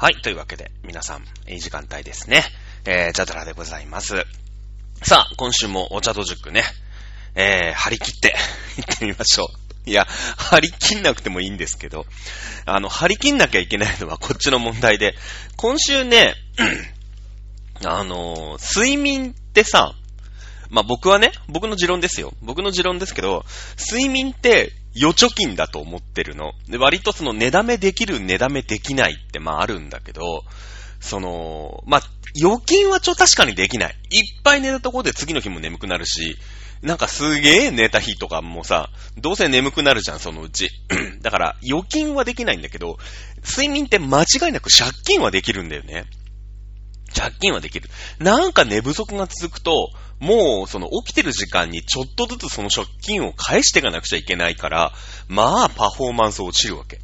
はい。というわけで、皆さん、いい時間帯ですね。えー、ジャドラでございます。さあ、今週もお茶と塾ね、えー、張り切って 行ってみましょう。いや、張り切んなくてもいいんですけど、あの、張り切んなきゃいけないのは こっちの問題で、今週ね、あの、睡眠ってさ、まあ、僕はね、僕の持論ですよ。僕の持論ですけど、睡眠って預貯金だと思ってるの。で、割とその寝だめできる、寝だめできないってまああるんだけど、その、まあ、預金はちょ、確かにできない。いっぱい寝たところで次の日も眠くなるし、なんかすげえ寝た日とかもさ、どうせ眠くなるじゃん、そのうち。だから、預金はできないんだけど、睡眠って間違いなく借金はできるんだよね。借金はできる。なんか寝不足が続くと、もうその起きてる時間にちょっとずつその借金を返していかなくちゃいけないから、まあパフォーマンス落ちるわけ。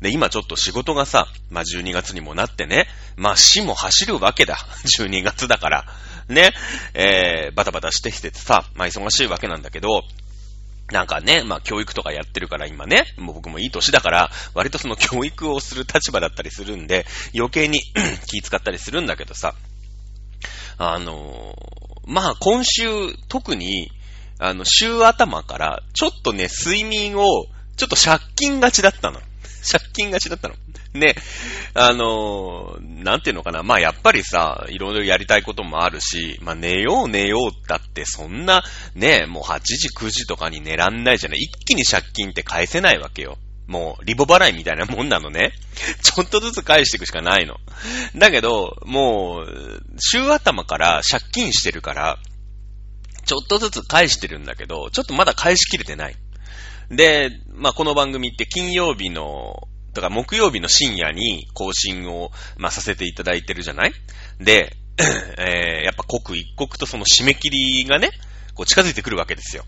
で、今ちょっと仕事がさ、まあ12月にもなってね、まあ死も走るわけだ。12月だから。ね、えー、バタバタしてきててさ、まあ忙しいわけなんだけど、なんかね、まあ教育とかやってるから今ね、もう僕もいい歳だから、割とその教育をする立場だったりするんで、余計に 気使ったりするんだけどさ、あのー、まあ今週特に、あの、週頭からちょっとね、睡眠をちょっと借金がちだったの。借金がちだったの。ね、あの、なんていうのかな。まあやっぱりさ、いろいろやりたいこともあるし、まあ寝よう寝ようだってそんな、ね、もう8時9時とかに寝らんないじゃない。一気に借金って返せないわけよ。もう、リボ払いみたいなもんなのね。ちょっとずつ返していくしかないの。だけど、もう、週頭から借金してるから、ちょっとずつ返してるんだけど、ちょっとまだ返しきれてない。で、まあ、この番組って金曜日の、とか木曜日の深夜に更新を、まあ、させていただいてるじゃない？で、えー、やっぱ刻一刻とその締め切りがね、こう近づいてくるわけですよ。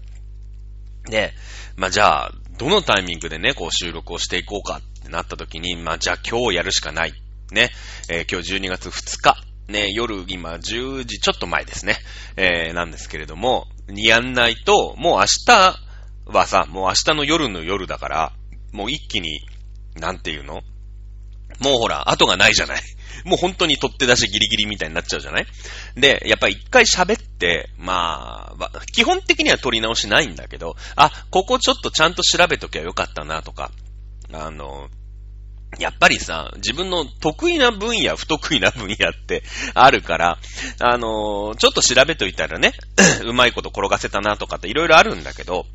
で、まあ、じゃあ、どのタイミングでね、こう収録をしていこうかってなった時に、まあ、じゃあ今日やるしかない。ね、えー、今日12月2日。ね、夜今10時ちょっと前ですね。えー、なんですけれども、にやんないと、もう明日、はさ、もう明日の夜の夜だから、もう一気に、なんていうの？もうほら、後がないじゃない。もう本当に取って出しギリギリみたいになっちゃうじゃない？で、やっぱ一回喋って、まあ、基本的には取り直しないんだけど、あ、ここちょっとちゃんと調べときゃよかったなとか、あの、やっぱりさ、自分の得意な分野、不得意な分野って あるから、あのちょっと調べといたらね、うまいこと転がせたなとかっていろいろあるんだけど、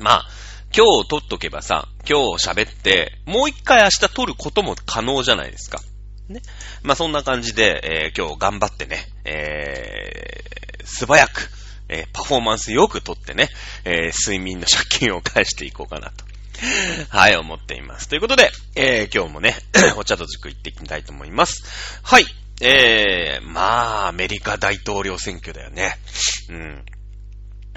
まあ、今日撮っとけばさ、今日喋って、もう一回明日撮ることも可能じゃないですか。ね。まあそんな感じで、えー、今日頑張ってね、えー、素早く、えー、パフォーマンスよく撮ってね、えー、睡眠の借金を返していこうかなと。はい、思っています。ということで、えー、今日もね、お茶と塾行っていきたいと思います。はい。えー、まあ、アメリカ大統領選挙だよね。うん。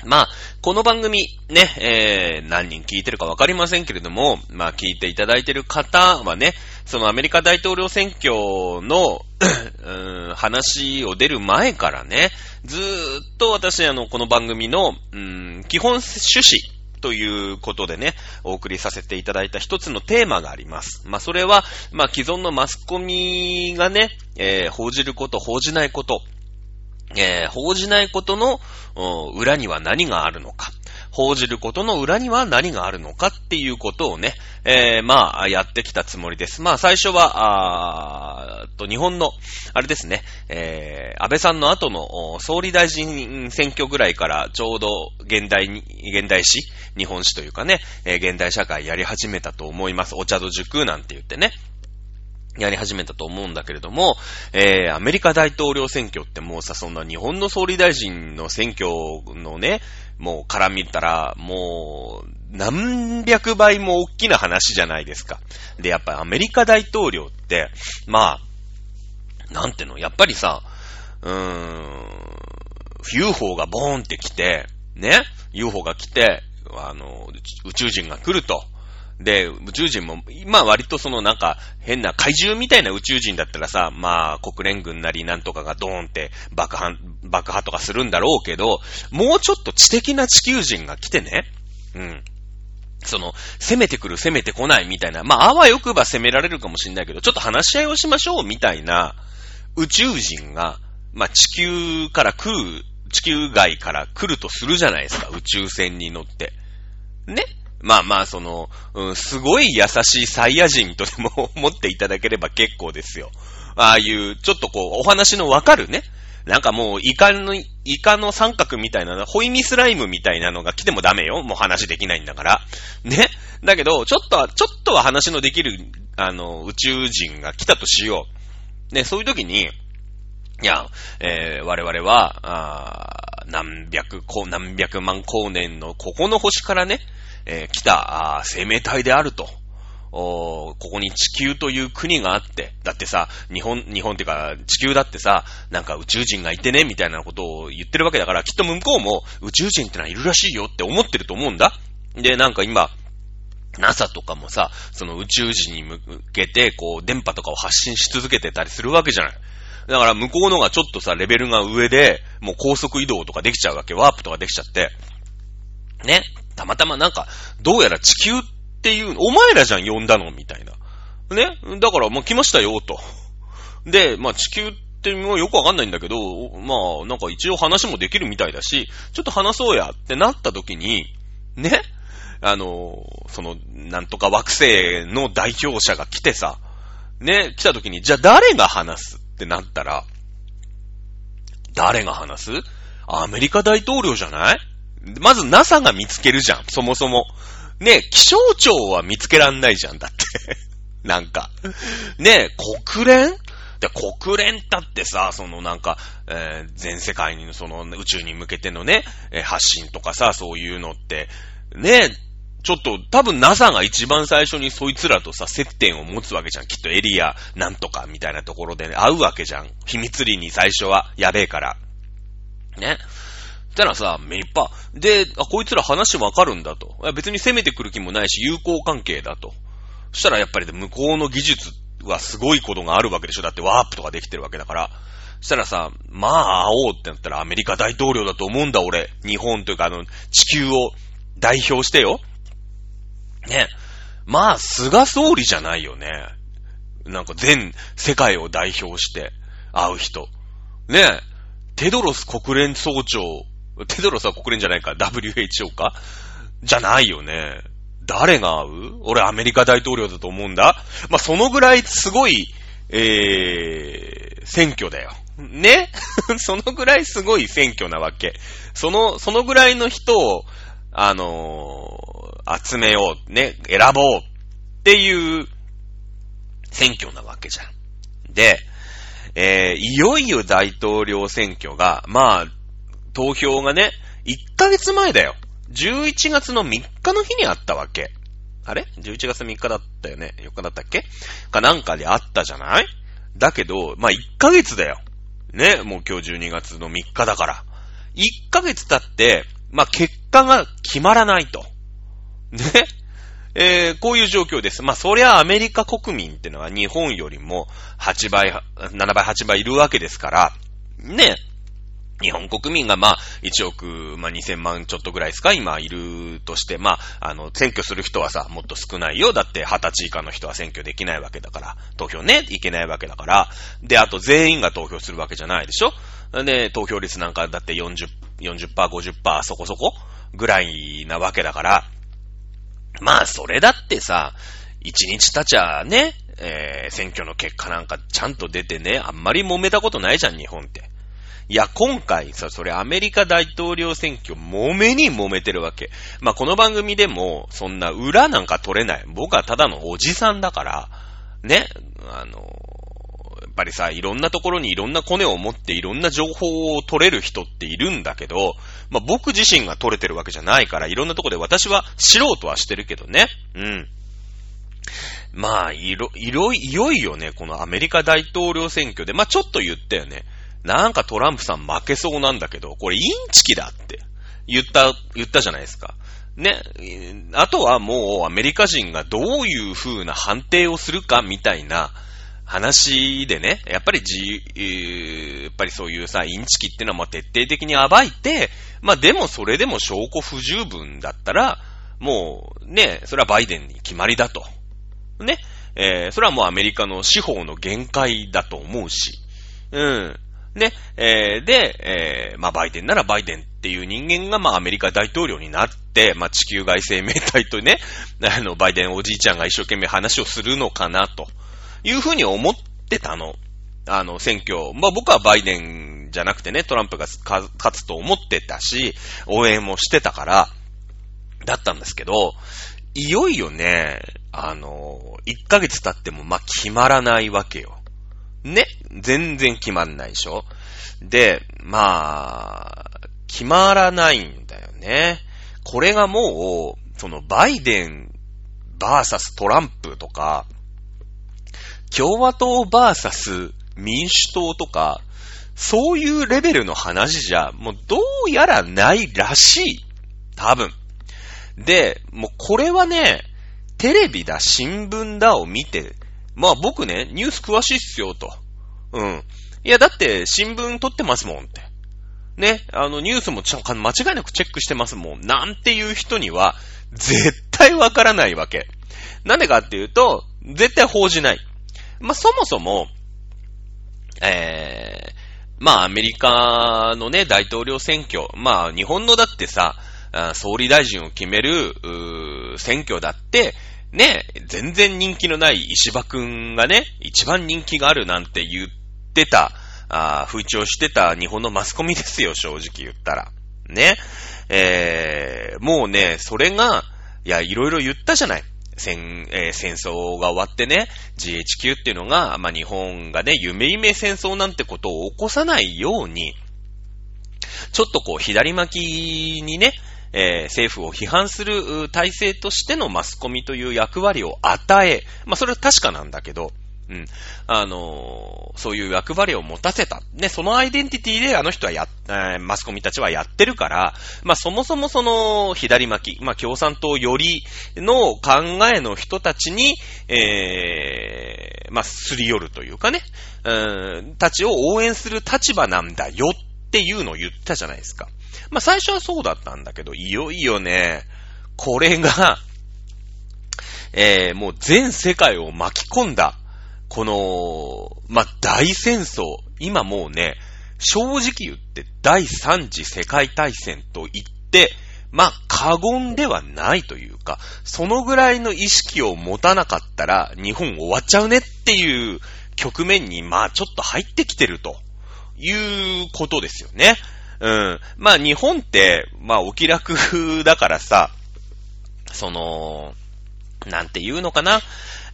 まあ、この番組、ね、えー、何人聞いてるかわかりませんけれども、まあ、聞いていただいてる方はね、そのアメリカ大統領選挙の うん、話を出る前からね、ずーっと私、あの、この番組の、うん、基本趣旨ということでね、お送りさせていただいた一つのテーマがあります。まあ、それは、まあ、既存のマスコミがね、えー、報じること、報じないこと、えー、報じないことの裏には何があるのか。報じることの裏には何があるのかっていうことをね、えー、まあ、やってきたつもりです。まあ、最初は、あと、日本の、あれですね、えー、安倍さんの後の総理大臣選挙ぐらいからちょうど現代に、現代史、日本史というかね、えー、現代社会やり始めたと思います。お茶戸塾なんて言ってね。やり始めたと思うんだけれども、えー、アメリカ大統領選挙ってもうさ、そんな日本の総理大臣の選挙のね、もう絡みたら、もう、何百倍も大きな話じゃないですか。で、やっぱりアメリカ大統領って、まあ、なんていうの、やっぱりさ、うーん、UFO がボーンって来て、ね、UFO が来て、あの、宇宙人が来ると。で、宇宙人も、まあ割とそのなんか変な怪獣みたいな宇宙人だったらさ、まあ国連軍なりなんとかがドーンって爆破、爆破とかするんだろうけど、もうちょっと知的な地球人が来てね、うん。その、攻めてくる、攻めてこないみたいな、まあ、あわよくば攻められるかもしんないけど、ちょっと話し合いをしましょうみたいな宇宙人が、まあ、地球から来る、地球外から来るとするじゃないですか、宇宙船に乗って。ねまあまあ、その、うん、すごい優しいサイヤ人とでも 思っていただければ結構ですよ。ああいう、ちょっとこう、お話のわかるね。なんかもう、イカの、イカの三角みたいな、ホイミスライムみたいなのが来てもダメよ。もう話できないんだから。ね。だけど、ちょっとは、ちょっとは話のできる、あの、宇宙人が来たとしよう。ね、そういう時に、いや、えー、我々は、あ何百、何百万光年のここの星からね、えー、来た生命体であると。おここに地球という国があって、だってさ、日本、日本っていうか、地球だってさ、なんか宇宙人がいてね、みたいなことを言ってるわけだから、きっと向こうも宇宙人ってのはいるらしいよって思ってると思うんだ。で、なんか今、NASA とかもさ、その宇宙人に向けて、こう、電波とかを発信し続けてたりするわけじゃない。だから向こうのがちょっとさ、レベルが上で、もう高速移動とかできちゃうわけ、ワープとかできちゃって、ね、たまたまなんか、どうやら地球っていう、お前らじゃん呼んだのみたいな。ね。だから、まあ、来ましたよ、と。で、まあ、地球ってよくわかんないんだけど、まあ、なんか一応話もできるみたいだし、ちょっと話そうやってなった時に、ね。あの、その、なんとか惑星の代表者が来てさ、ね、来た時に、じゃあ誰が話すってなったら、誰が話す？アメリカ大統領じゃない？まず NASA が見つけるじゃん、そもそも。ね気象庁は見つけらんないじゃん、だって なんか。ね国連？で、国連だってさ、そのなんか、えー、全世界にその宇宙に向けてのね、え、発信とかさ、そういうのって、ねちょっと多分 NASA が一番最初にそいつらとさ、接点を持つわけじゃん。きっとエリアなんとかみたいなところで、ね、会うわけじゃん。秘密裏に最初は。やべえから。ね。たらさ、めいっぱ。で、あ、こいつら話わかるんだと。別に攻めてくる気もないし、友好関係だと。そしたらやっぱり向こうの技術はすごいことがあるわけでしょ。だってワープとかできてるわけだから。そしたらさ、まあ、会おうってなったらアメリカ大統領だと思うんだ、俺。日本というか、あの、地球を代表してよ。ね。まあ、菅総理じゃないよね。なんか全世界を代表して会う人。ね。テドロス国連総長テドロスは国連じゃないか ?WHO かじゃないよね。誰が会う？俺アメリカ大統領だと思うんだ。まあ、そのぐらいすごい、えー、選挙だよ。ね？そのぐらいすごい選挙なわけ。その、そのぐらいの人を、あのー、集めよう、ね、選ぼうっていう選挙なわけじゃん。で、えー、いよいよ大統領選挙が、まあ、投票がね、1ヶ月前だよ。11月の3日の日にあったわけ。あれ ?11 月3日だったよね。4日だったっけ？かなんかであったじゃない？だけど、まあ、1ヶ月だよ。ね、もう今日12月の3日だから。1ヶ月経って、まあ、結果が決まらないと。ね？えー、こういう状況です。まあ、そりゃアメリカ国民ってのは日本よりも8倍、7倍、8倍いるわけですから、ね？日本国民がまあ、1億、まあ、2000万ちょっとぐらいですか今いるとして、まあ、あの、選挙する人はさ、もっと少ないよ。だって、20歳以下の人は選挙できないわけだから、投票ね、いけないわけだから、で、あと全員が投票するわけじゃないでしょで、投票率なんかだって40、40%、50%そこそこぐらいなわけだから、まあ、それだってさ、1日経ちゃね、えー、選挙の結果なんかちゃんと出てね、あんまり揉めたことないじゃん、日本って。いや、今回さ、それアメリカ大統領選挙、揉めに揉めてるわけ。まあ、この番組でも、そんな裏なんか取れない。僕はただのおじさんだから、ね、あの、やっぱりさ、いろんなところにいろんなコネを持っていろんな情報を取れる人っているんだけど、まあ、僕自身が取れてるわけじゃないから、いろんなとこで私は素人はしてるけどね。うん。まあ、いろ、いろ、いよいよね、このアメリカ大統領選挙で、まあ、ちょっと言ったよね。なんかトランプさん負けそうなんだけど、これインチキだって言った、言ったじゃないですか。ね。あとはもうアメリカ人がどういう風な判定をするかみたいな話でね、やっぱりじ、やっぱりそういうさ、インチキってのはま徹底的に暴いて、まあでもそれでも証拠不十分だったら、もう、ね、それはバイデンに決まりだと。ね。えー、それはもうアメリカの司法の限界だと思うし。うん。ね。えー、で、えー、まあ、バイデンならバイデンっていう人間が、まあ、アメリカ大統領になって、まあ、地球外生命体とね、あの、バイデンおじいちゃんが一生懸命話をするのかな、というふうに思ってたの。あの、選挙。まあ、僕はバイデンじゃなくてね、トランプが勝つと思ってたし、応援もしてたから、だったんですけど、いよいよね、あの、1ヶ月経っても、まあ、決まらないわけよ。ね全然決まんないでしょで、まあ、決まらないんだよね。これがもう、そのバイデンバーサストランプとか、共和党バーサス民主党とか、そういうレベルの話じゃ、もうどうやらないらしい。多分。で、もうこれはね、テレビだ、新聞だを見て、まあ僕ね、ニュース詳しいっすよ、と。うん。いや、だって新聞撮ってますもんって。ね、あの、ニュースもちゃん間違いなくチェックしてますもん。なんていう人には、絶対わからないわけ。なんでかっていうと、絶対報じない。まあ、そもそも、ええー、まあ、アメリカのね、大統領選挙、まあ、日本のだってさ、総理大臣を決める、選挙だって、ね、全然人気のない石破くんがね、一番人気があるなんて言ってた、あ風潮してた日本のマスコミですよ、正直言ったら。ね。えー、もうね、それが、いや、いろいろ言ったじゃない。戦、えー、戦争が終わってね、GHQ っていうのが、まあ、日本がね、夢夢戦争なんてことを起こさないように、ちょっとこう、左巻きにね、えー、政府を批判する体制としてのマスコミという役割を与え、まあ、それは確かなんだけど、うん。あのー、そういう役割を持たせた。ね、そのアイデンティティであの人はや、えー、マスコミたちはやってるから、まあそもそもその左巻き、まあ共産党よりの考えの人たちに、えー、まあすり寄るというかね、うん、たちを応援する立場なんだよっていうのを言ったじゃないですか。まあ最初はそうだったんだけど、いよいよね、これが、えー、もう全世界を巻き込んだ、この、まあ、大戦争、今もうね、正直言って第三次世界大戦と言って、まあ、過言ではないというか、そのぐらいの意識を持たなかったら日本終わっちゃうねっていう局面に、まあ、ちょっと入ってきてるということですよね。うん。まあ、日本って、まあ、お気楽だからさ、その、なんて言うのかな、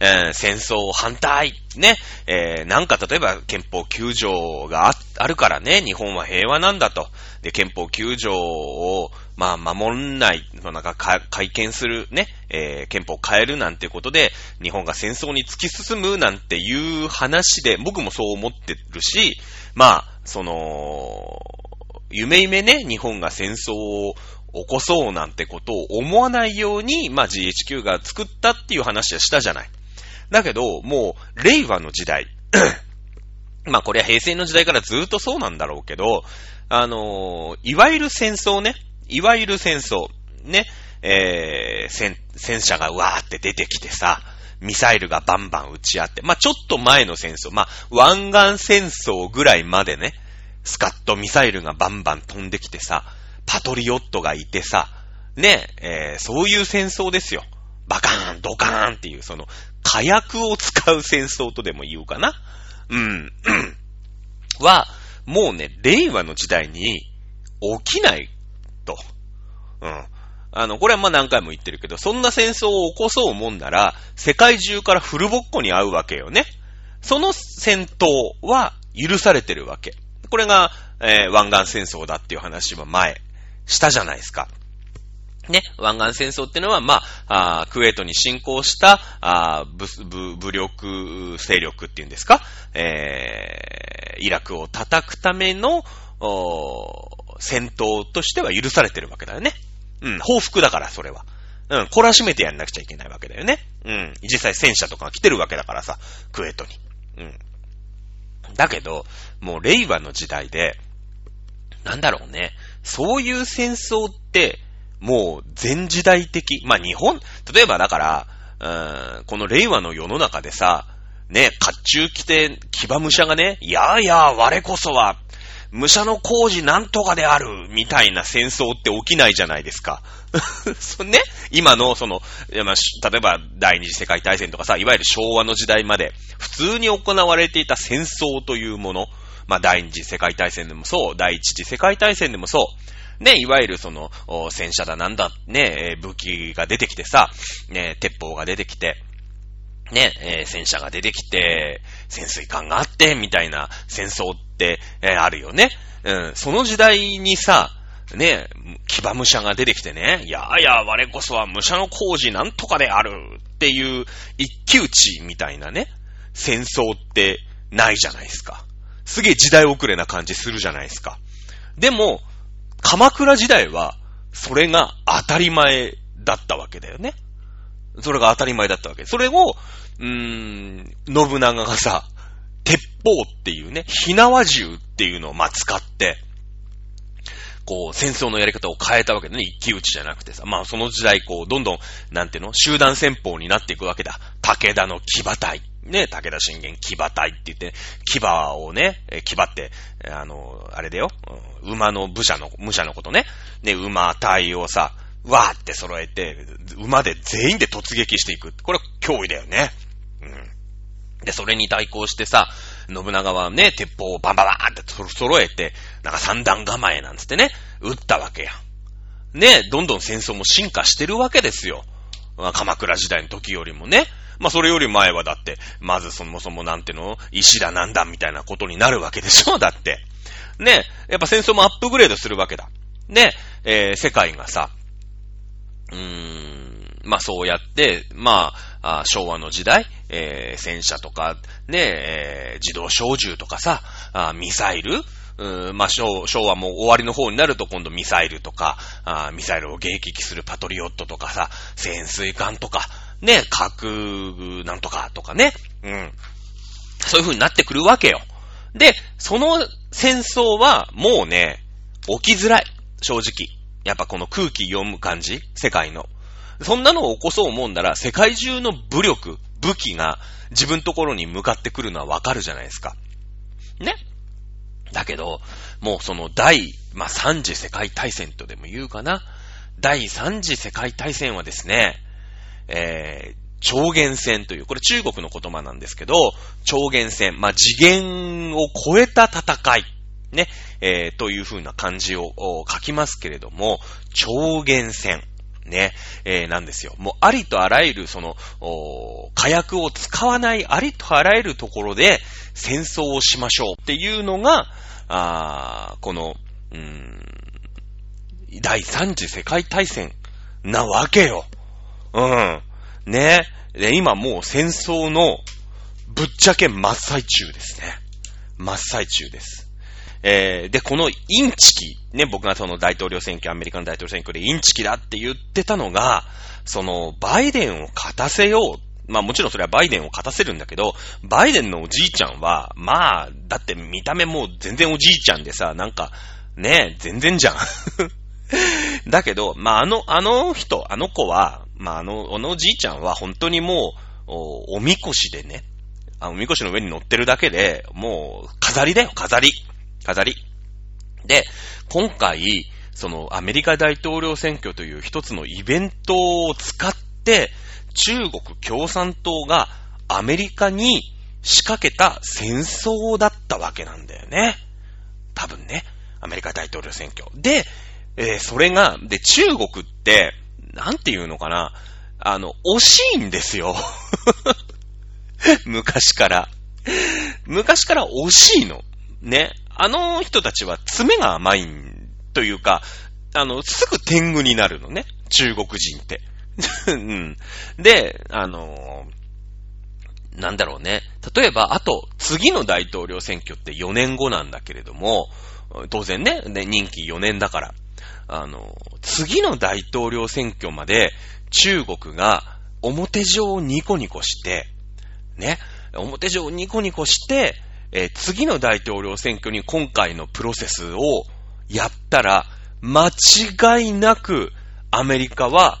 えー、戦争反対、ね、えー、なんか例えば憲法9条がああるからね、日本は平和なんだと。で、憲法9条を、まあ、守んない、なんか、会見する、ね、えー、憲法変えるなんてことで、日本が戦争に突き進むなんていう話で、僕もそう思ってるし、まあ、その、夢夢ね、日本が戦争を起こそうなんてことを思わないように、まあ GHQ が作ったっていう話はしたじゃない。だけど、もう、令和の時代。まあこれは平成の時代からずっとそうなんだろうけど、あのー、いわゆる戦争ね。いわゆる戦争。ね。えー、戦、戦車がわーって出てきてさ、ミサイルがバンバン撃ち合って、まあちょっと前の戦争、まあ湾岸戦争ぐらいまでね、スカットミサイルがバンバン飛んできてさ、パトリオットがいてさ、ね、えー、そういう戦争ですよ。バカーン、ドカーンっていう、その、火薬を使う戦争とでも言うかな？うん。は、もうね、令和の時代に起きないと。うん。あの、これはまあ何回も言ってるけど、そんな戦争を起こそうもんなら、世界中からフルボッコに合うわけよね。その戦闘は許されてるわけ。これが、えー、湾岸戦争だっていう話は前、したじゃないですか。ね、湾岸戦争ってのは、まあ、あクウェートに侵攻した、あ武武武力勢力っていうんですか、えー、イラクを叩くための、戦闘としては許されてるわけだよね。うん、報復だから、それは。うん、懲らしめてやんなくちゃいけないわけだよね。うん、実際戦車とかが来てるわけだからさ、クウェートに。うん。だけど、もう令和の時代で、なんだろうね。そういう戦争って、もう全時代的。まあ日本、例えばだから、うーん、この令和の世の中でさ、ね、甲冑着て、騎馬武者がね、やあやあ我こそは、武者の工事なんとかである、みたいな戦争って起きないじゃないですか。ね、今の、その、まあ、例えば第二次世界大戦とかさ、いわゆる昭和の時代まで、普通に行われていた戦争というもの、まあ、第二次世界大戦でもそう、第一次世界大戦でもそう、ね、いわゆるその、戦車だなんだ、ね、武器が出てきてさ、ね、鉄砲が出てきて、ね、えー、戦車が出てきて、潜水艦があって、みたいな戦争って、えー、あるよね。うん、その時代にさ、ね、騎馬武者が出てきてね、いやいや、我こそは武者の工事なんとかであるっていう一騎打ちみたいなね、戦争ってないじゃないですか。すげえ時代遅れな感じするじゃないですか。でも、鎌倉時代は、それが当たり前だったわけだよね。それが当たり前だったわけ。それを、うーん、信長がさ、鉄砲っていうね、火縄銃っていうのをま使って、こう、戦争のやり方を変えたわけだね。一騎打ちじゃなくてさ。まあその時代、こう、どんどん、なんていうの集団戦法になっていくわけだ。武田の騎馬隊。ね、武田信玄騎馬隊って言って、騎馬をね、騎馬って、あの、あれだよ。馬の武者の、武者のことね。ね、馬隊をさ、わーって揃えて、馬で全員で突撃していく。これ脅威だよね。うん。で、それに対抗してさ、信長はね、鉄砲をバンババーンって揃えて、なんか三段構えなんつってね、撃ったわけや。ね、どんどん戦争も進化してるわけですよ。鎌倉時代の時よりもね。まあ、それより前はだって、まずそもそもなんての、石だなんだみたいなことになるわけでしょ？だって。ね、やっぱ戦争もアップグレードするわけだ。ね、えー、世界がさ、うーん、まあそうやって、まあ、あ昭和の時代、えー、戦車とか、ね、えー、自動小銃とかさ、あミサイルうん、まあ昭、和も終わりの方になると今度ミサイルとか、あミサイルを迎撃するパトリオットとかさ、潜水艦とか、ね、核なんとかとかね、うん。そういう風になってくるわけよ。で、その戦争はもうね、起きづらい。正直。やっぱこの空気読む感じ？世界の。そんなのを起こそう思うんなら、世界中の武力、武器が自分ところに向かってくるのはわかるじゃないですか。ね？だけど、もうその第、まあ、3次世界大戦とでも言うかな。第3次世界大戦はですね、えー、超限戦という、これ中国の言葉なんですけど、超限戦、まあ、次元を超えた戦い。ね、えー、という風な漢字を書きますけれども、超限戦。ね、えー、なんですよ。もうありとあらゆるその、火薬を使わないありとあらゆるところで戦争をしましょうっていうのが、あこの、うーん、第三次世界大戦なわけよ。うん。ね。で、今もう戦争のぶっちゃけ真っ最中ですね。真っ最中です。えー、で、このインチキ、ね、僕がその大統領選挙、アメリカの大統領選挙でインチキだって言ってたのが、その、バイデンを勝たせよう。まあもちろんそれはバイデンを勝たせるんだけど、バイデンのおじいちゃんは、まあ、だって見た目もう全然おじいちゃんでさ、なんか、ね、全然じゃん。だけど、まああの、あの人、あの子は、まああの、あのおじいちゃんは本当にもう、お、おみこしでね、あおみこしの上に乗ってるだけで、もう、飾りだよ、飾り。飾り。で、今回、そのアメリカ大統領選挙という一つのイベントを使って、中国共産党がアメリカに仕掛けた戦争だったわけなんだよね。多分ね。アメリカ大統領選挙。で、えー、それが、で、中国って、なんていうのかな。あの、惜しいんですよ。昔から。昔から惜しいの。ね。あの人たちは爪が甘いというか、あの、すぐ天狗になるのね。中国人って。で、あのなんだろうね。例えば、あと、次の大統領選挙って4年後なんだけれども、当然ね、ね任期4年だから、あの、次の大統領選挙まで中国が表上ニコニコして、ね、表上ニコニコして、えー、次の大統領選挙に今回のプロセスをやったら、間違いなくアメリカは、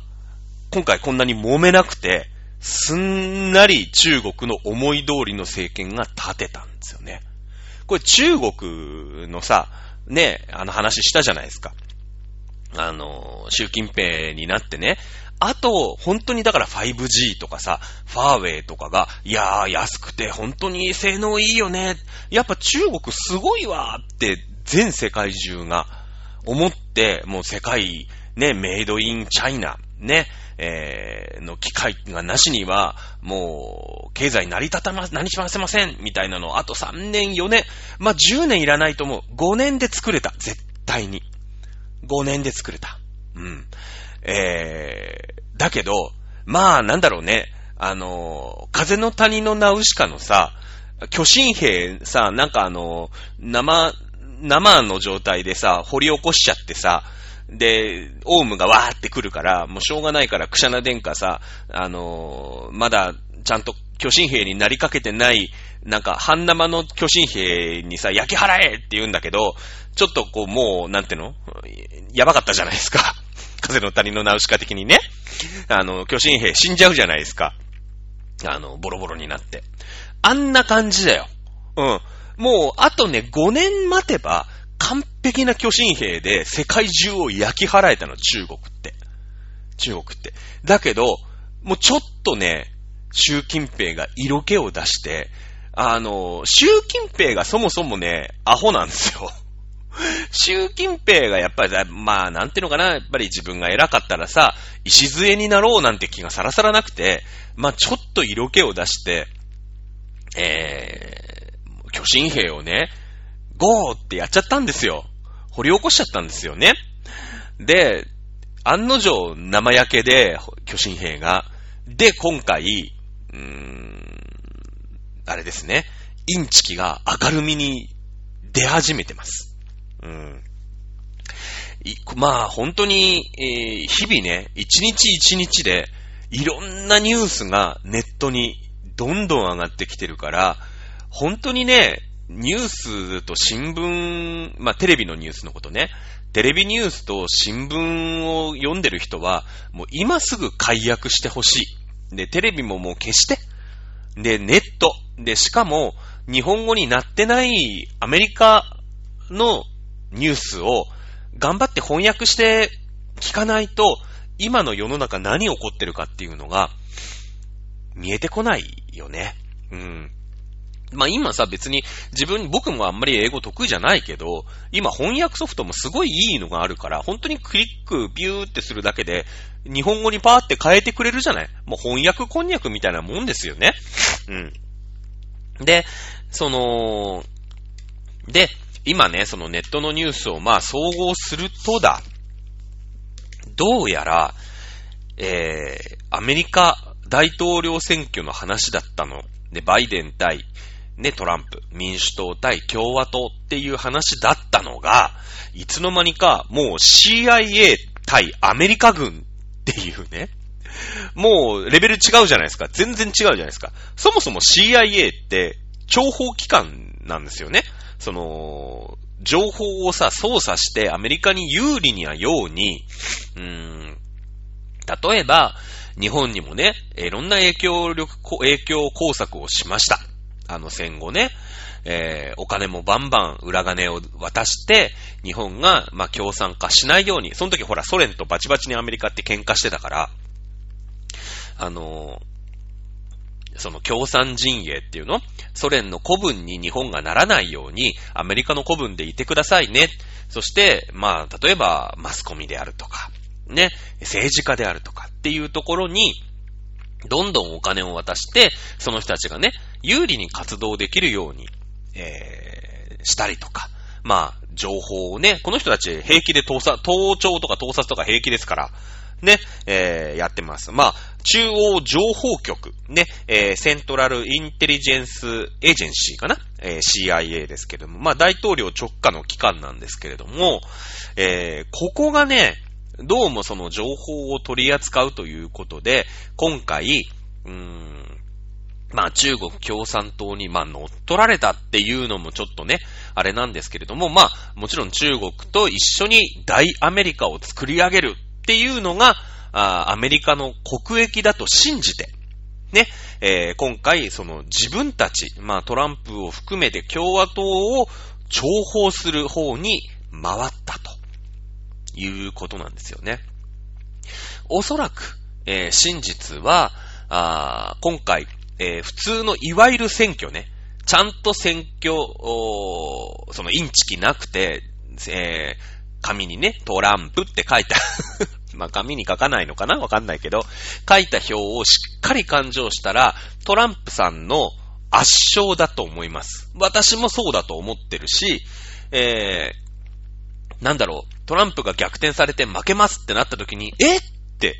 今回こんなに揉めなくて、すんなり中国の思い通りの政権が立てたんですよね。これ中国のさ、ね、あの話したじゃないですか。あの、習近平になってね、あと、本当にだから 5G とかさ、ファーウェイとかが、いやー安くて本当に性能いいよね。やっぱ中国すごいわーって全世界中が思って、もう世界、ね、メイドインチャイナ、ね、えー、の機会がなしには、もう、経済成り立たま、何しませません、みたいなのを、あと3年、4年、まあ、10年いらないと思う。5年で作れた。絶対に。5年で作れた。うん。えー、だけど、まあ、なんだろうね。あの、風の谷のナウシカのさ、巨神兵さ、なんかあの、生、生の状態でさ、掘り起こしちゃってさ、で、オウムがわーって来るから、もうしょうがないから、クシャナ殿下さ、あの、まだ、ちゃんと巨神兵になりかけてない、なんか、半生の巨神兵にさ、焼き払えって言うんだけど、ちょっとこう、もう、なんていうの？やばかったじゃないですか。風の谷のナウシカ的にね。あの、巨神兵死んじゃうじゃないですか。あの、ボロボロになって。あんな感じだよ。うん。もう、あとね、5年待てば、完璧な巨神兵で世界中を焼き払えたの、中国って。中国って。だけど、もうちょっとね、習近平が色気を出して、あの、習近平がそもそもね、アホなんですよ。習近平がやっぱり、まあ、なんていうのかな、やっぱり自分が偉かったらさ、礎になろうなんて気がさらさらなくて、まあ、ちょっと色気を出して、えー、巨神兵をね、ゴーってやっちゃったんですよ。掘り起こしちゃったんですよね。で、案の定生焼けで、巨神兵が。で、今回、うーん、あれですね、インチキが明るみに出始めてます。うん。まあ、本当に、えー、日々ね、一日一日で、いろんなニュースがネットにどんどん上がってきてるから、本当にね、ニュースと新聞、まあ、テレビのニュースのことね。テレビニュースと新聞を読んでる人は、もう今すぐ解約してほしい。で、テレビももう消して。で、ネット。で、しかも、日本語になってないアメリカのニュースを頑張って翻訳して聞かないと、今の世の中何起こってるかっていうのが見えてこないよね。うん。まあ今さ別に自分、僕もあんまり英語得意じゃないけど、今翻訳ソフトもすごいいいのがあるから、本当にクリックビューってするだけで、日本語にパーって変えてくれるじゃない？もう翻訳こんにゃくみたいなもんですよね。うん。で、その、で、今ね、そのネットのニュースをまあ総合するとだ、どうやら、えー、アメリカ大統領選挙の話だったの。で、バイデン対ね、トランプ、民主党対共和党っていう話だったのが、いつの間にかもう CIA 対アメリカ軍っていうね、もうレベル違うじゃないですか。全然違うじゃないですか。そもそも CIA って諜報機関なんですよね。その、情報をさ、操作してアメリカに有利にはように、うーん、例えば、日本にもね、いろんな影響力、影響工作をしました。あの戦後ね、えー、お金もバンバン裏金を渡して、日本が、ま、共産化しないように、その時ほら、ソ連とバチバチにアメリカって喧嘩してたから、あのー、その共産陣営っていうの？ソ連の古文に日本がならないように、アメリカの古文でいてくださいね。そして、まあ、例えば、マスコミであるとか、ね、政治家であるとかっていうところに、どんどんお金を渡して、その人たちがね、有利に活動できるように、えー、したりとか、まあ、情報をね、この人たち平気で盗撮、盗聴とか盗撮とか平気ですから、ね、えー、やってます。まあ、中央情報局、ね、えー、セントラルインテリジェンスエージェンシーかな、えー、CIA ですけども、まあ、大統領直下の機関なんですけれども、えー、ここがね、どうもその情報を取り扱うということで、今回、うーん、まあ中国共産党にまあ乗っ取られたっていうのもちょっとね、あれなんですけれども、まあもちろん中国と一緒に大アメリカを作り上げるっていうのが、あアメリカの国益だと信じて、ね、えー、今回、その自分たち、まあトランプを含めて共和党を重宝する方に回ったということなんですよね。おそらく、えー、真実は、あ今回、えー、普通のいわゆる選挙ね、ちゃんと選挙、そのインチキなくて、えー、紙にね、トランプって書いたまあ、紙に書かないのかな？わかんないけど、書いた表をしっかり勘定したら、トランプさんの圧勝だと思います。私もそうだと思ってるし、えー、なんだろう、トランプが逆転されて負けますってなった時に、え？って、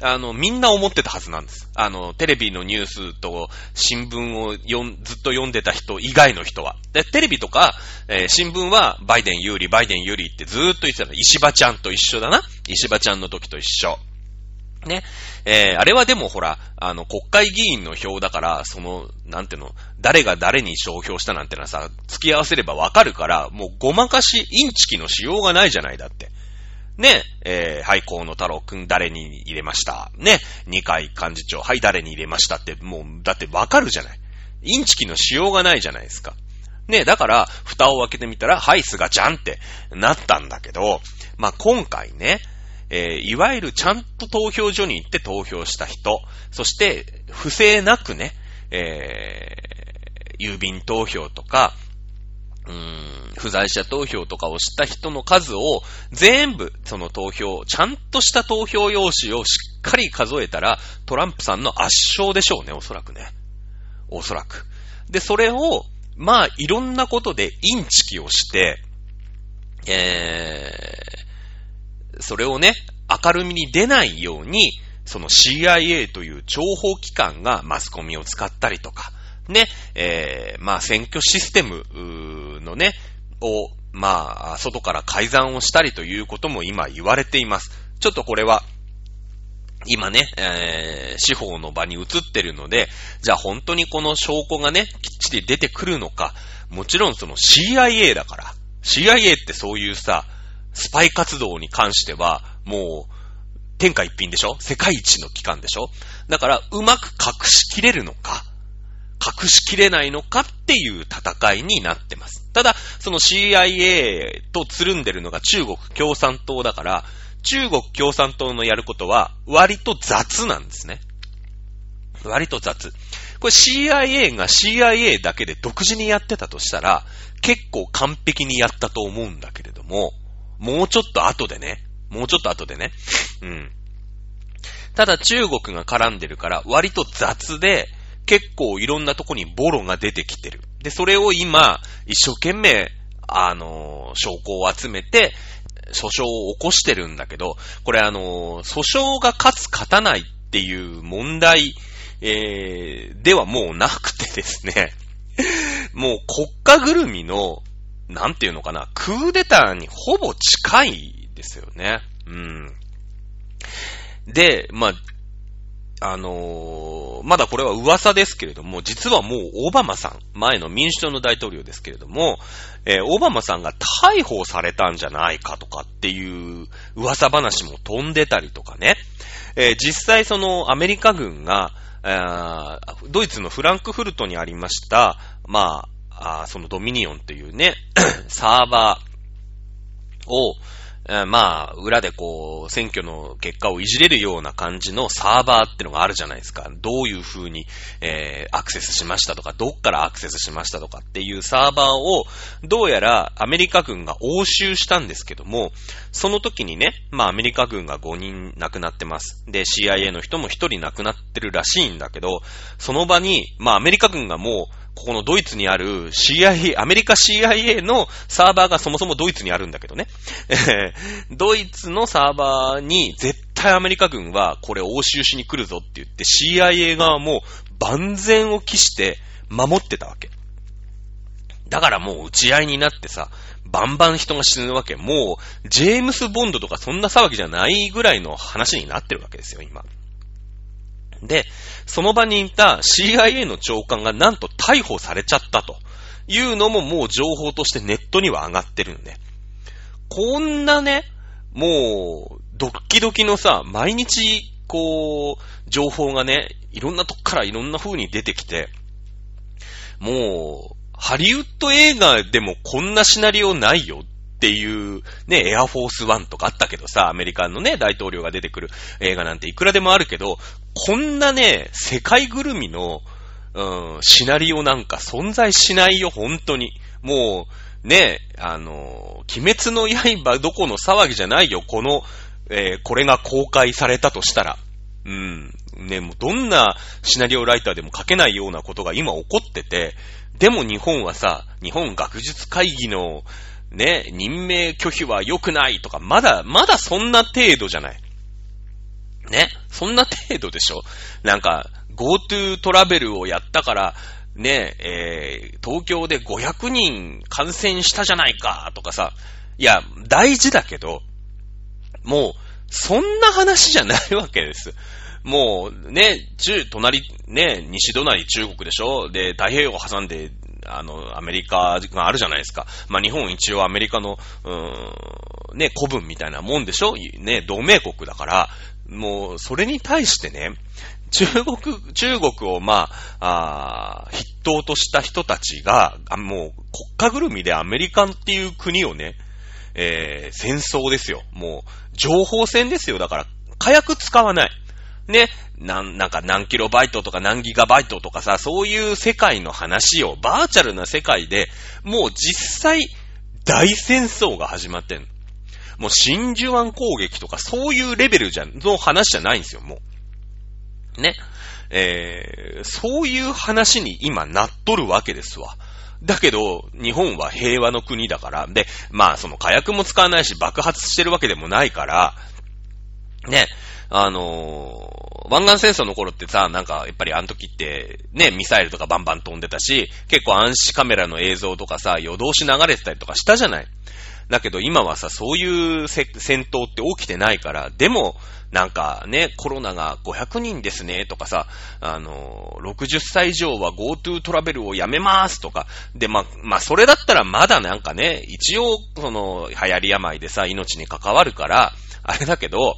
あの、みんな思ってたはずなんです。あの、テレビのニュースと新聞をよんずっと読んでた人以外の人は。で、テレビとか、えー、新聞はバイデン有利、バイデン有利ってずーっと言ってたの。石破ちゃんと一緒だな。石破ちゃんの時と一緒。ね。えー、あれはでもほら、あの、国会議員の票だから、その、なんていうの、誰が誰に投票したなんてのはさ、付き合わせればわかるから、もうごまかし、インチキのしようがないじゃないだって。ね、えー、はい、河野太郎くん誰に入れました？ね、二階幹事長、はい、誰に入れましたって、もう、だってわかるじゃない。インチキのしようがないじゃないですか。ね、だから、蓋を開けてみたら、はい、菅ちゃんってなったんだけど、まあ、今回ね、えー、いわゆるちゃんと投票所に行って投票した人、そして、不正なくね、えー、郵便投票とか、うん、不在者投票とかをした人の数を全部、その投票、ちゃんとした投票用紙をしっかり数えたら、トランプさんの圧勝でしょうね、おそらくね。おそらく。で、それを、まあ、いろんなことでインチキをして、えー、それをね、明るみに出ないように、その CIA という情報機関がマスコミを使ったりとか、ね、えー、まあ選挙システムのね、を、まあ、外から改ざんをしたりということも今言われています。ちょっとこれは、今ね、えー、司法の場に移ってるので、じゃあ本当にこの証拠がね、きっちり出てくるのか、もちろんその CIA だから、CIA ってそういうさ、スパイ活動に関しては、もう、天下一品でしょ？世界一の機関でしょ？だから、うまく隠しきれるのか、隠しきれないのかっていう戦いになってます。ただ、その CIA とつるんでるのが中国共産党だから、中国共産党のやることは割と雑なんですね。割と雑。これ CIA が CIA だけで独自にやってたとしたら、結構完璧にやったと思うんだけれども、もうちょっと後でね、もうちょっと後でね、うん。ただ中国が絡んでるから割と雑で、結構いろんなとこにボロが出てきてる。で、それを今、一生懸命、あの、証拠を集めて、訴訟を起こしてるんだけど、これあの、訴訟が勝つ勝たないっていう問題、えー、ではもうなくてですね、もう国家ぐるみの、なんていうのかな、クーデターにほぼ近いですよね。うん。で、まあ、あのー、まだこれは噂ですけれども、実はもうオバマさん、前の民主党の大統領ですけれども、えー、オバマさんが逮捕されたんじゃないかとかっていう噂話も飛んでたりとかね、えー、実際そのアメリカ軍が、ドイツのフランクフルトにありました、まあ、あそのドミニオンというね、サーバーを、まあ、裏でこう、選挙の結果をいじれるような感じのサーバーってのがあるじゃないですか。どういう風に、えー、アクセスしましたとか、どっからアクセスしましたとかっていうサーバーを、どうやらアメリカ軍が押収したんですけども、その時にね、まあアメリカ軍が5人亡くなってます。で、CIA の人も1人亡くなってるらしいんだけど、その場に、まあアメリカ軍がもう、ここのドイツにある CIA、アメリカ CIA のサーバーがそもそもドイツにあるんだけどね。ドイツのサーバーに絶対アメリカ軍はこれ押収しに来るぞって言って CIA 側も万全を期して守ってたわけ。だからもう打ち合いになってさ、バンバン人が死ぬわけ。もう、ジェームス・ボンドとかそんな騒ぎじゃないぐらいの話になってるわけですよ、今。で、その場にいた CIA の長官がなんと逮捕されちゃったというのももう情報としてネットには上がってるんで。こんなね、もう、ドッキドキのさ、毎日、こう、情報がね、いろんなとこからいろんな風に出てきて、もう、ハリウッド映画でもこんなシナリオないよっていう、ね、エアフォースワンとかあったけどさ、アメリカのね、大統領が出てくる映画なんていくらでもあるけど、こんなね、世界ぐるみの、うん、シナリオなんか存在しないよ、本当に。もう、ね、あの、鬼滅の刃どこの騒ぎじゃないよ、この、えー、これが公開されたとしたら。うん。ね、もうどんなシナリオライターでも書けないようなことが今起こってて、でも日本はさ、日本学術会議の、ね、任命拒否は良くないとか、まだ、まだそんな程度じゃない。ね、そんな程度でしょ？なんか、GoTo トラベルをやったから、ね、えー、東京で500人感染したじゃないか、とかさ。いや、大事だけど、もう、そんな話じゃないわけです。もう、ね、中、隣、ね、西隣中国でしょ？で、太平洋を挟んで、あの、アメリカがあるじゃないですか。まあ、日本一応アメリカの、うーん、ね、古文みたいなもんでしょ？ね、同盟国だから、もう、それに対してね、中国、中国をまあ、あ筆頭とした人たちが、もう国家ぐるみでアメリカンっていう国をね、えー、戦争ですよ。もう、情報戦ですよ。だから、火薬使わない。ね、なん、なんか何キロバイトとか何ギガバイトとかさ、そういう世界の話を、バーチャルな世界で、もう実際、大戦争が始まってんの。もう真珠湾攻撃とかそういうレベルじゃん、の話じゃないんですよ、もう。ね。えー、そういう話に今なっとるわけですわ。だけど、日本は平和の国だから、で、まあその火薬も使わないし爆発してるわけでもないから、ね、あのー、湾岸戦争の頃ってさ、なんか、やっぱりあの時って、ね、ミサイルとかバンバン飛んでたし、結構暗視カメラの映像とかさ、夜通し流れてたりとかしたじゃない。だけど今はさ、そういう戦闘って起きてないから、でも、なんかね、コロナが500人ですね、とかさ、あの、60歳以上は GoTo トラベルをやめますとか、で、ま、まあ、それだったらまだなんかね、一応、その、流行り病でさ、命に関わるから、あれだけど、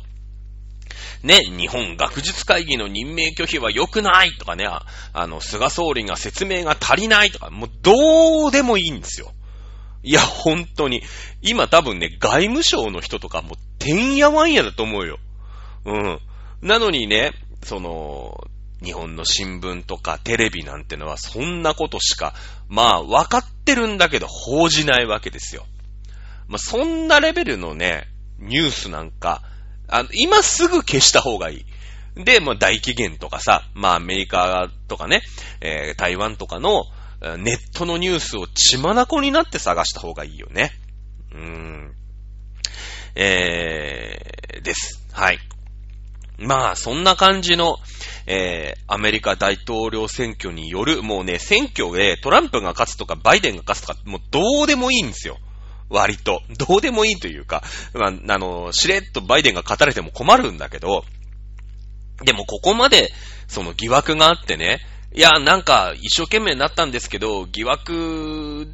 ね、日本学術会議の任命拒否は良くないとかね、あの、菅総理が説明が足りないとか、もうどうでもいいんですよ。いや、本当に。今多分ね、外務省の人とかもてんやわんやだと思うよ。うん。なのにね、その、日本の新聞とかテレビなんてのはそんなことしか、まあ、わかってるんだけど報じないわけですよ。まあ、そんなレベルのね、ニュースなんか、あの、今すぐ消した方がいい。で、まあ、大期限とかさ、まあ、アメリカとかね、えー、台湾とかの、ネットのニュースを血眼になって探した方がいいよね。うーん。えー、です。はい。まあ、そんな感じの、えー、アメリカ大統領選挙による、もうね、選挙でトランプが勝つとか、バイデンが勝つとか、もうどうでもいいんですよ。割と。どうでもいいというか、まあ、あの、しれっとバイデンが勝たれても困るんだけど、でもここまで、その疑惑があってね、いや、なんか、一生懸命になったんですけど、疑惑、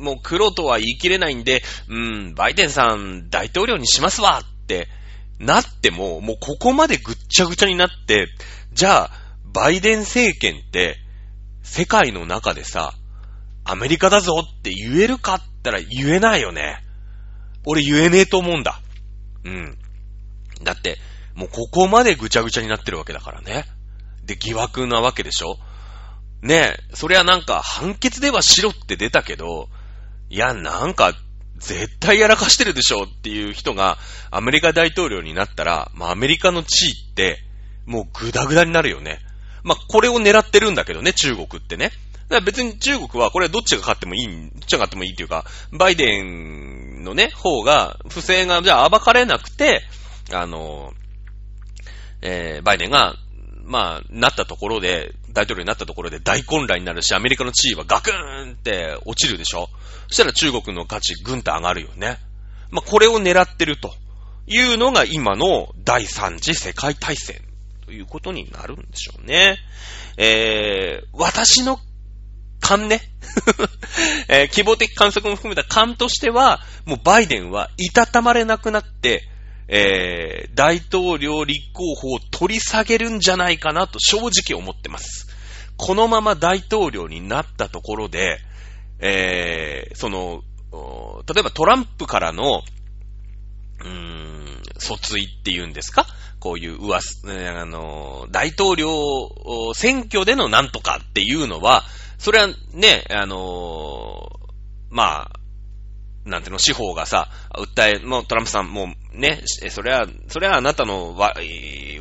もう黒とは言い切れないんで、うん、バイデンさん大統領にしますわってなっても、もうここまでぐっちゃぐちゃになって、じゃあ、バイデン政権って、世界の中でさ、アメリカだぞって言えるかったら言えないよね。俺言えねえと思うんだ。うん。だって、もうここまでぐちゃぐちゃになってるわけだからね。で、疑惑なわけでしょねえ、そりゃなんか判決ではしろって出たけど、いや、なんか、絶対やらかしてるでしょっていう人がアメリカ大統領になったら、まあアメリカの地位って、もうグダグダになるよね。まあこれを狙ってるんだけどね、中国ってね。だから別に中国はこれはどっちが勝ってもいい、どっちが勝ってもいいっていうか、バイデンのね、方が、不正がじゃあ暴かれなくて、あの、えー、バイデンがまあ、なったところで、大統領になったところで大混乱になるし、アメリカの地位はガクーンって落ちるでしょそしたら中国の価値ぐんと上がるよね。まあ、これを狙ってるというのが今の第三次世界大戦ということになるんでしょうね。えー、私の勘ね。えー、希望的観測も含めた勘としては、もうバイデンはいたたまれなくなって、えー、大統領立候補を取り下げるんじゃないかなと正直思ってます。このまま大統領になったところで、えー、その、例えばトランプからの、うーん、訴追っていうんですか？こういう噂、あの、大統領選挙でのなんとかっていうのは、それはね、あの、まあ、なんていうの、司法がさ、訴え、もうトランプさんもうね、それは、それはあなたのわ、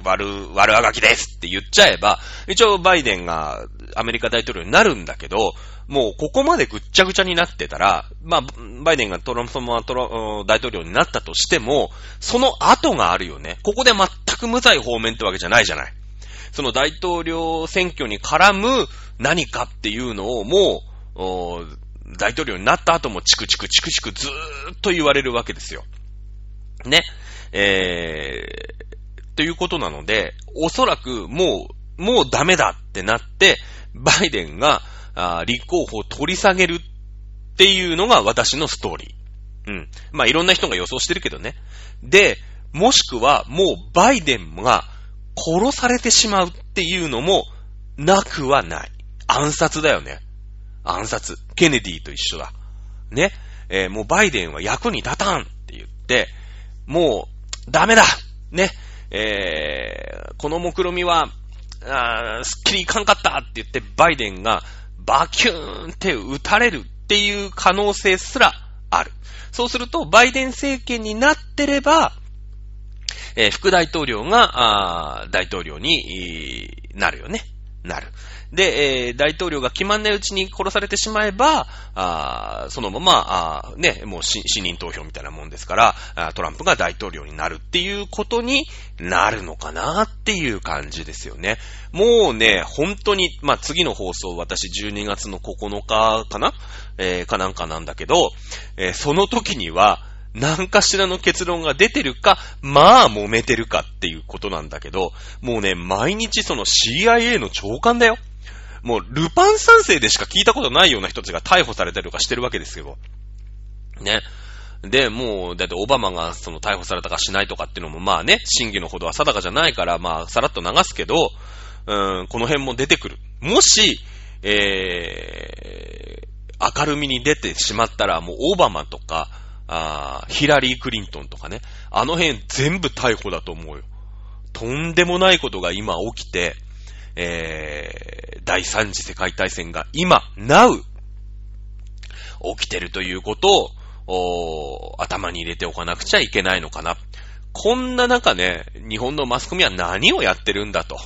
悪、悪あがきですって言っちゃえば、一応バイデンがアメリカ大統領になるんだけど、もうここまでぐっちゃぐちゃになってたら、まあ、バイデンがトランプさんトラ大統領になったとしても、その後があるよね。ここで全く無罪方面ってわけじゃないじゃない。その大統領選挙に絡む何かっていうのをもう、大統領になった後もチクチクチクチクずーっと言われるわけですよ。ね。えー、ということなので、おそらくもう、もうダメだってなって、バイデンが、あ立候補を取り下げるっていうのが私のストーリー。うん。まあ、いろんな人が予想してるけどね。で、もしくは、もうバイデンが殺されてしまうっていうのも、なくはない。暗殺だよね。暗殺。ケネディと一緒だ。ね。えー、もうバイデンは役に立たんって言って、もう、ダメだね。えー、この目論みは、あすっきりいかんかったって言って、バイデンがバキューンって撃たれるっていう可能性すらある。そうすると、バイデン政権になってれば、えー、副大統領が、大統領になるよね。なる。で、えー、大統領が決まんないうちに殺されてしまえば、あそのまま、あね、もう死人投票みたいなもんですからトランプが大統領になるっていうことになるのかなっていう感じですよね。もうね、本当に、まあ、次の放送、私12月の9日かな？えー、かなんかなんだけど、えー、その時には、何かしらの結論が出てるか、まあ揉めてるかっていうことなんだけど、もうね、毎日その CIA の長官だよ。もう、ルパン三世でしか聞いたことないような人たちが逮捕されたりとかしてるわけですけど。ね。で、もう、だってオバマがその逮捕されたかしないとかっていうのもまあね、真偽のほどは定かじゃないから、まあ、さらっと流すけど、うん、この辺も出てくる。もし、えー、明るみに出てしまったら、もうオバマとか、あヒラリー・クリントンとかね、あの辺全部逮捕だと思うよ。とんでもないことが今起きて、えー、第三次世界大戦が今、now、起きてるということを、頭に入れておかなくちゃいけないのかな。こんな中ね、日本のマスコミは何をやってるんだと。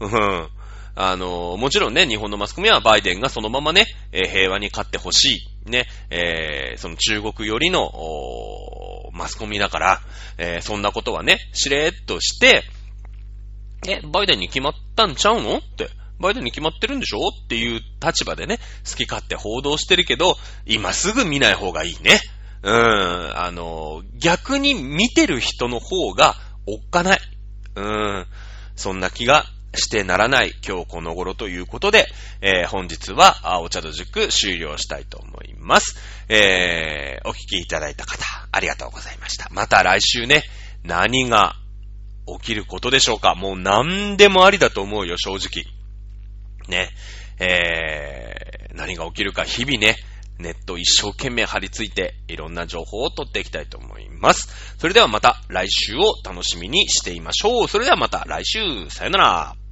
うん。あの、もちろんね、日本のマスコミはバイデンがそのままね、えー、平和に勝ってほしい。ね、えー、その中国寄りの、マスコミだから、えー、そんなことはね、しれーっとして、え、バイデンに決まったんちゃうの？って。バイデンに決まってるんでしょ？っていう立場でね、好き勝手報道してるけど、今すぐ見ない方がいいね。うん、あの、逆に見てる人の方がおっかない。うん、そんな気がしてならない今日この頃ということで、えー、本日は、お茶と塾終了したいと思います。えー、お聞きいただいた方、ありがとうございました。また来週ね、何が起きることでしょうかもう何でもありだと思うよ、正直。ね。えー、何が起きるか日々ね、ネット一生懸命張り付いて、いろんな情報を取っていきたいと思います。それではまた来週を楽しみにしていましょう。それではまた来週、さよなら。